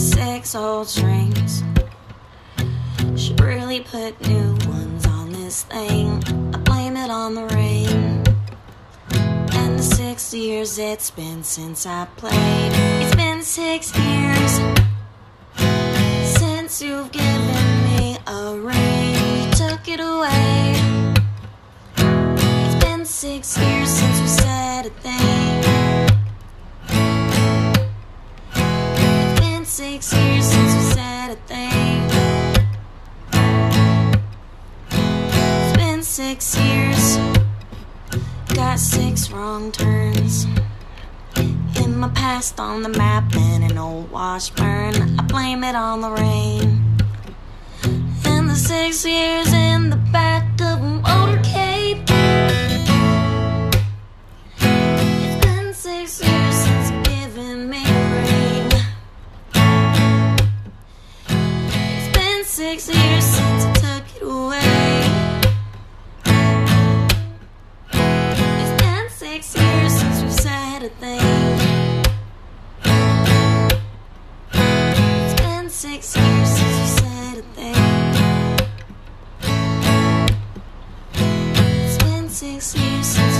six old strings. Should really put new ones on this thing. I blame it on the rain. And the six years it's been since I played. It's been six years since you've given six years since we said a thing. It's been six years. Got six wrong turns. In my past on the map and an old Washburn. I blame it on the rain. And the six years six years since I took it away. It's been six years since we've said a thing. It's been six years since we said a thing. It's been six years since